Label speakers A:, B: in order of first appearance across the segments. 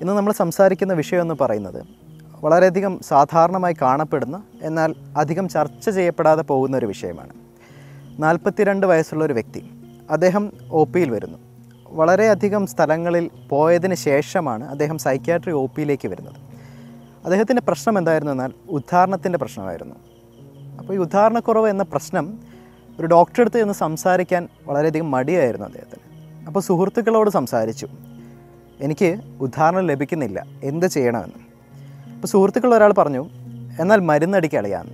A: ഇന്ന് നമ്മൾ സംസാരിക്കുന്ന വിഷയം എന്ന് പറയുന്നത് വളരെയധികം സാധാരണമായി കാണപ്പെടുന്ന എന്നാൽ അധികം ചർച്ച ചെയ്യപ്പെടാതെ പോകുന്ന ഒരു വിഷയമാണ്. നാൽപ്പത്തിരണ്ട് വയസ്സുള്ള ഒരു വ്യക്തി അദ്ദേഹം ഒ പിയിൽ വരുന്നു. വളരെയധികം സ്ഥലങ്ങളിൽ പോയതിന് ശേഷമാണ് അദ്ദേഹം സൈക്യാട്രി ഒ പിയിലേക്ക് വരുന്നത്. അദ്ദേഹത്തിന്റെ പ്രശ്നം എന്തായിരുന്നു എന്നാൽ ഉദ്ധാരണത്തിന്റെ പ്രശ്നമായിരുന്നു. അപ്പോൾ ഈ ഉദാഹരണക്കുറവ് എന്ന പ്രശ്നം ഒരു ഡോക്ടറെ അടുത്ത് ചെന്ന് സംസാരിക്കാൻ വളരെയധികം മടിയായിരുന്നു അദ്ദേഹത്തിന്. അപ്പോൾ സുഹൃത്തുക്കളോട് സംസാരിച്ചു. എനിക്ക് ഉദാഹരണം ലഭിക്കുന്നില്ല. എന്ത് ചെയ്യണമെന്ന്. അപ്പോൾ സുഹൃത്തുക്കൾ ഒരാൾ പറഞ്ഞു എന്നാൽ മരുന്നടിക്ക് അളിയാന്ന്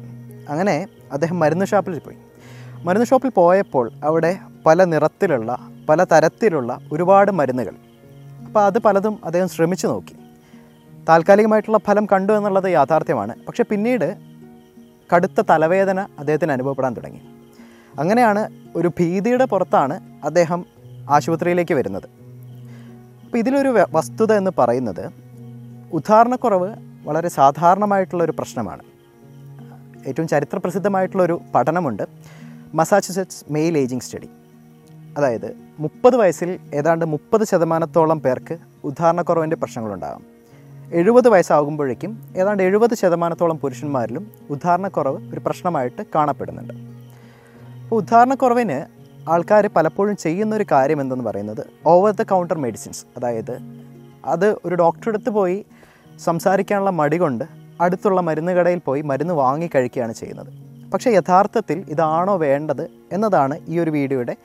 A: അങ്ങനെ അദ്ദേഹം മരുന്ന് ഷോപ്പിൽ പോയി. മരുന്ന് ഷോപ്പിൽ പോയപ്പോൾ അവിടെ പല നിറത്തിലുള്ള പല തരത്തിലുള്ള ഒരുപാട് മരുന്നുകൾ. അപ്പോൾ അത് പലതും അദ്ദേഹം ശ്രമിച്ചു നോക്കി. താൽക്കാലികമായിട്ടുള്ള ഫലം കണ്ടു എന്നുള്ളത് യാഥാർത്ഥ്യമാണ്. പക്ഷേ പിന്നീട് കടുത്ത തലവേദന അദ്ദേഹത്തിന് അനുഭവപ്പെടാൻ തുടങ്ങി. അങ്ങനെയാണ് ഒരു ഭീതിയുടെ പുറത്താണ് അദ്ദേഹം ആശുപത്രിയിലേക്ക് വരുന്നത്. അപ്പോൾ ഇതിലൊരു വസ്തുത എന്ന് പറയുന്നത് ഉദാഹരണക്കുറവ് വളരെ സാധാരണമായിട്ടുള്ള ഒരു പ്രശ്നമാണ്. ഏറ്റവും ചരിത്രപ്രസിദ്ധമായിട്ടുള്ളൊരു പഠനമുണ്ട്. മസാച്ചുസെറ്റ്സ് മെയിൽ ഏജിങ് സ്റ്റഡി അതായത് മുപ്പത് വയസ്സിൽ ഏതാണ്ട് മുപ്പത് ശതമാനത്തോളം പേർക്ക് ഉദാഹരണക്കുറവിന്റെ പ്രശ്നങ്ങളുണ്ടാകും. എഴുപത് വയസ്സാകുമ്പോഴേക്കും ഏതാണ്ട് എഴുപത് ശതമാനത്തോളം പുരുഷന്മാരിലും ഉദാഹരണക്കുറവ് ഒരു പ്രശ്നമായിട്ട് കാണപ്പെടുന്നുണ്ട്. അപ്പോൾ ഉദാഹരണക്കുറവിന് ആൾക്കാർ പലപ്പോഴും ചെയ്യുന്ന ഒരു കാര്യം എന്തെന്ന് പറയുന്നത്? ഓവർ ദ കൗണ്ടർ മെഡിസിൻസ് അതായത് അത് ഒരു ഡോക്ടറെ അടുത്ത് പോയി സംസാരിക്കാനുള്ള മടി കൊണ്ട് അടുത്തുള്ള മരുന്ന് കടയിൽ പോയി മരുന്ന് വാങ്ങി കഴിക്കുകയാണ് ചെയ്യുന്നത്. പക്ഷേ യഥാർത്ഥത്തിൽ ഇതാണോ വേണ്ടത് എന്നതാണ് ഈ ഒരു വീഡിയോയുടെ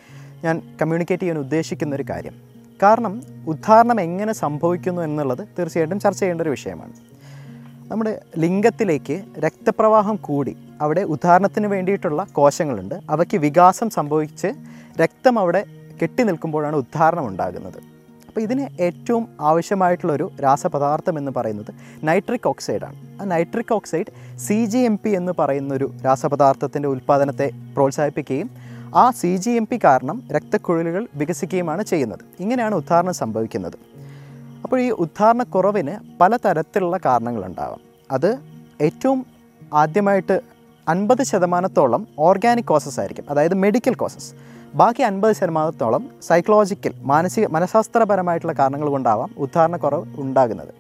A: ഞാൻ കമ്മ്യൂണിക്കേറ്റ് ചെയ്യാൻ ഉദ്ദേശിക്കുന്ന ഒരു കാര്യം. കാരണം ഉദ്ധാരണം എങ്ങനെ സംഭവിക്കുന്നു എന്നുള്ളത് തീർച്ചയായിട്ടും ചർച്ച ചെയ്യേണ്ട ഒരു വിഷയമാണ്. നമ്മുടെ ലിംഗത്തിലേക്ക് രക്തപ്രവാഹം കൂടി അവിടെ ഉദാഹരണത്തിന് വേണ്ടിയിട്ടുള്ള കോശങ്ങളുണ്ട്. അവയ്ക്ക് വികാസം സംഭവിച്ച് രക്തം അവിടെ കെട്ടി നിൽക്കുമ്പോഴാണ് ഉദ്ധാരണം ഉണ്ടാകുന്നത്. അപ്പോൾ ഇതിന് ഏറ്റവും ആവശ്യമായിട്ടുള്ളൊരു രാസപദാർത്ഥം എന്ന് പറയുന്നത് നൈട്രിക് ഓക്സൈഡാണ്. ആ nitric oxide C G M P എന്ന് പറയുന്നൊരു രാസപദാർത്ഥത്തിന്റെ ഉൽപ്പാദനത്തെ പ്രോത്സാഹിപ്പിക്കുകയും ആ സി ജി എം പി കാരണം രക്തക്കുഴലുകൾ വികസിക്കുകയുമാണ് ചെയ്യുന്നത്. ഇങ്ങനെയാണ് ഉദ്ധാരണം സംഭവിക്കുന്നത്. അപ്പോൾ ഈ ഉദ്ധാരണക്കുറവിന് പലതരത്തിലുള്ള കാരണങ്ങളുണ്ടാവാം. അത് ഏറ്റവും ആദ്യമായിട്ട് അൻപത് ശതമാനത്തോളം ഓർഗാനിക് കോസസ് ആയിരിക്കും. അതായത് മെഡിക്കൽ കോസസ് ബാക്കി അൻപത് ശതമാനത്തോളം സൈക്കോളജിക്കൽ മാനസിക മനഃശാസ്ത്രപരമായിട്ടുള്ള കാരണങ്ങൾ കൊണ്ടാവാം ഉദ്ധാരണക്കുറവ് ഉണ്ടാകുന്നത്.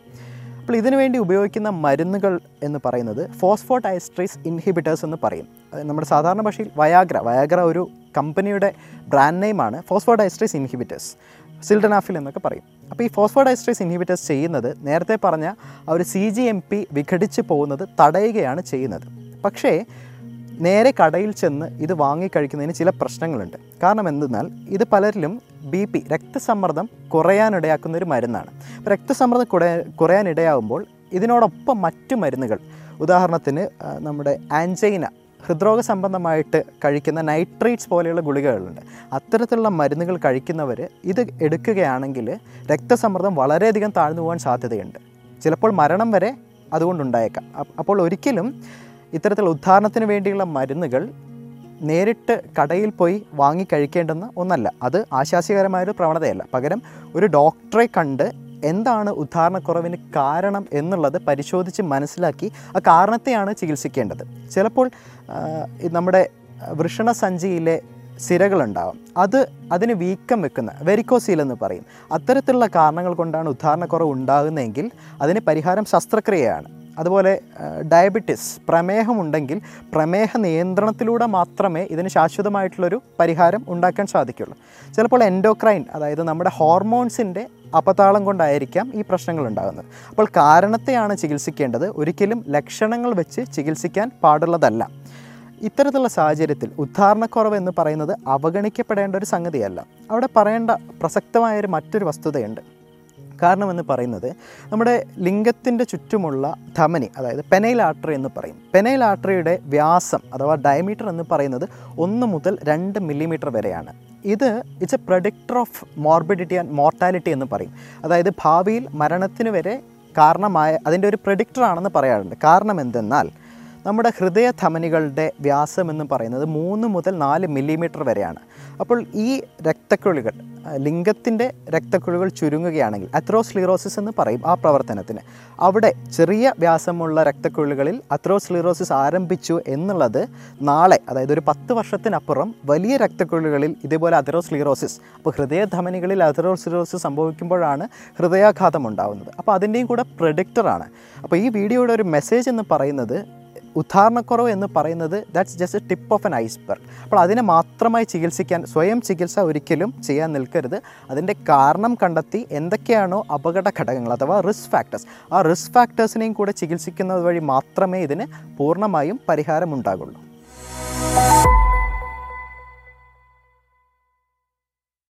A: അപ്പോൾ ഇതിനു വേണ്ടി ഉപയോഗിക്കുന്ന മരുന്നുകൾ എന്ന് പറയുന്നത് ഫോസ്ഫോട്ടൈസ്ട്രീസ് ഇൻഹിബിറ്റേഴ്സ് എന്ന് പറയും. നമ്മുടെ സാധാരണ ഭാഷയിൽ വയാഗ്ര വയാഗ്ര ഒരു കമ്പനിയുടെ ബ്രാൻഡ് നെയിമാണ് ഫോസ്ഫോഡൈസ്ട്രീസ് ഇൻഹിബിറ്റേഴ്സ് സിൽഡനാഫിൽ എന്നൊക്കെ പറയും. അപ്പോൾ ഈ ഫോസ്ഫോഡൈസ്ട്രീസ് ഇൻഹിബിറ്റേഴ്സ് ചെയ്യുന്നത് നേരത്തെ പറഞ്ഞ ആ ഒരു സി ജി എം പി വിഘടിച്ച് പോകുന്നത് തടയുകയാണ് ചെയ്യുന്നത്. പക്ഷേ നേരെ കടയിൽ ചെന്ന് ഇത് വാങ്ങിക്കഴിക്കുന്നതിന് ചില പ്രശ്നങ്ങളുണ്ട്. കാരണം എന്തെന്നാൽ ഇത് പലരിലും ബി പി രക്തസമ്മർദ്ദം കുറയാനിടയാക്കുന്ന ഒരു മരുന്നാണ്. രക്തസമ്മർദ്ദം കുറയാ കുറയാനിടയാകുമ്പോൾ ഇതിനോടൊപ്പം മറ്റു മരുന്നുകൾ. ഉദാഹരണത്തിന് നമ്മുടെ ആൻജൈന ഹൃദ്രോഗ സംബന്ധമായിട്ട് കഴിക്കുന്ന നൈട്രേറ്റ്സ് പോലെയുള്ള ഗുളികകളുണ്ട്. അത്തരത്തിലുള്ള മരുന്നുകൾ കഴിക്കുന്നവർ ഇത് എടുക്കുകയാണെങ്കിൽ രക്തസമ്മർദ്ദം വളരെയധികം താഴ്ന്നു പോകാൻ സാധ്യതയുണ്ട്. ചിലപ്പോൾ മരണം വരെ അതുകൊണ്ടുണ്ടായേക്കാം. അപ്പോൾ ഒരിക്കലും ഇത്തരത്തിലുള്ള ഉദ്ധാരണത്തിന് വേണ്ടിയുള്ള മരുന്നുകൾ നേരിട്ട് കടയിൽ പോയി വാങ്ങി കഴിക്കേണ്ടുന്ന ഒന്നല്ല. അത് ആശാസ്യകരമായൊരു പ്രവണതയല്ല. പകരം ഒരു ഡോക്ടറെ കണ്ട് എന്താണ് ഉദ്ധാരണക്കുറവിന് കാരണം എന്നുള്ളത് പരിശോധിച്ച് മനസ്സിലാക്കി ആ കാരണത്തെയാണ് ചികിത്സിക്കേണ്ടത്. ചിലപ്പോൾ നമ്മുടെ വൃഷണസഞ്ചിയിലെ സിരകളുണ്ടാവും. അത് അതിന് വീക്കം വെക്കുന്ന വെരിക്കോസീൽ എന്ന് പറയും. അത്തരത്തിലുള്ള കാരണങ്ങൾ കൊണ്ടാണ് ഉദ്ധാരണക്കുറവ് ഉണ്ടാകുന്നതെങ്കിൽ അതിന് പരിഹാരം ശസ്ത്രക്രിയയാണ്. അതുപോലെ ഡയബറ്റിസ് പ്രമേഹമുണ്ടെങ്കിൽ പ്രമേഹ നിയന്ത്രണത്തിലൂടെ മാത്രമേ ഇതിന് ശാശ്വതമായിട്ടുള്ളൊരു പരിഹാരം ഉണ്ടാക്കാൻ സാധിക്കുള്ളൂ. ചിലപ്പോൾ എൻഡോക്രൈൻ അതായത് നമ്മുടെ ഹോർമോൺസിന്റെ അപതാളം കൊണ്ടായിരിക്കാം ഈ പ്രശ്നങ്ങൾ ഉണ്ടാകുന്നത് അപ്പോൾ കാരണത്തെയാണ് ചികിത്സിക്കേണ്ടത്. ഒരിക്കലും ലക്ഷണങ്ങൾ വെച്ച് ചികിത്സിക്കാൻ പാടുള്ളതല്ല. ഇത്തരത്തിലുള്ള സാഹചര്യത്തിൽ ഉദ്ധാരണക്കുറവ് എന്ന് പറയുന്നത് അവഗണിക്കപ്പെടേണ്ട ഒരു സംഗതിയല്ല. അവിടെ പറയേണ്ട പ്രസക്തമായൊരു മറ്റൊരു വസ്തുതയുണ്ട്. കാരണമെന്ന് പറയുന്നത് നമ്മുടെ ലിംഗത്തിന്റെ ചുറ്റുമുള്ള ധമനി അതായത് പെനൈൽ ആർട്ടറി എന്ന് പറയും. പെനൈൽ ആർട്ടറിയുടെ വ്യാസം അഥവാ ഡയമീറ്റർ എന്ന് പറയുന്നത് ഒന്ന് മുതൽ രണ്ട് മില്ലിമീറ്റർ വരെയാണ്. ഇത് it's a predictor of morbidity and mortality എന്ന് പറയും. അതായത് ഭാവിയിൽ മരണത്തിന് വരെ കാരണമായ അതിന്റെ ഒരു പ്രഡിക്ടർ ആണെന്ന് പറയാറുണ്ട്. കാരണം എന്തെന്നാൽ നമ്മുടെ ഹൃദയ ധമനികളുടെ വ്യാസം എന്ന് പറയുന്നത് മൂന്ന് മുതൽ നാല് മില്ലിമീറ്റർ വരെയാണ്. അപ്പോൾ ഈ രക്തക്കുഴികൾ ലിംഗത്തിന്റെ രക്തക്കുഴികൾ ചുരുങ്ങുകയാണെങ്കിൽ അത്രോസ്ലിറോസിസ് എന്ന് പറയും ആ പ്രവർത്തനത്തിന്. അവിടെ ചെറിയ വ്യാസമുള്ള രക്തക്കുഴികളിൽ അത്രോസ്ലിറോസിസ് ആരംഭിച്ചു എന്നുള്ളത് നാളെ അതായത് ഒരു പത്ത് വർഷത്തിനപ്പുറം വലിയ രക്തക്കുഴികളിൽ ഇതേപോലെ അത്രോസ്ലിറോസിസ് അപ്പോൾ ഹൃദയധമനികളിൽ അത്രോസ്ലിറോസിസ് സംഭവിക്കുമ്പോഴാണ് ഹൃദയാഘാതം ഉണ്ടാകുന്നത് അപ്പോൾ അതിന്റെയും കൂടെ പ്രൊഡിക്റ്ററാണ് അപ്പോൾ ഈ വീഡിയോയുടെ ഒരു മെസ്സേജ് എന്ന് പറയുന്നത് ഉദാഹരണക്കുറവ് എന്ന് പറയുന്നത് that's just tip of an iceberg അപ്പോൾ അതിനെ മാത്രമായി ചികിത്സിക്കാൻ സ്വയം ചികിത്സ ഒരിക്കലും ചെയ്യാൻ നിൽക്കരുത്. അതിന്റെ കാരണം കണ്ടെത്തി എന്തൊക്കെയാണോ അപകട ഘടകങ്ങൾ അഥവാ റിസ്ക് ഫാക്ടേഴ്സ് ആ റിസ്ക് ഫാക്ടേഴ്സിനെയും കൂടെ ചികിത്സിക്കുന്നത് വഴി മാത്രമേ ഇതിന് പൂർണമായും പരിഹാരമുണ്ടാകുള്ളൂ.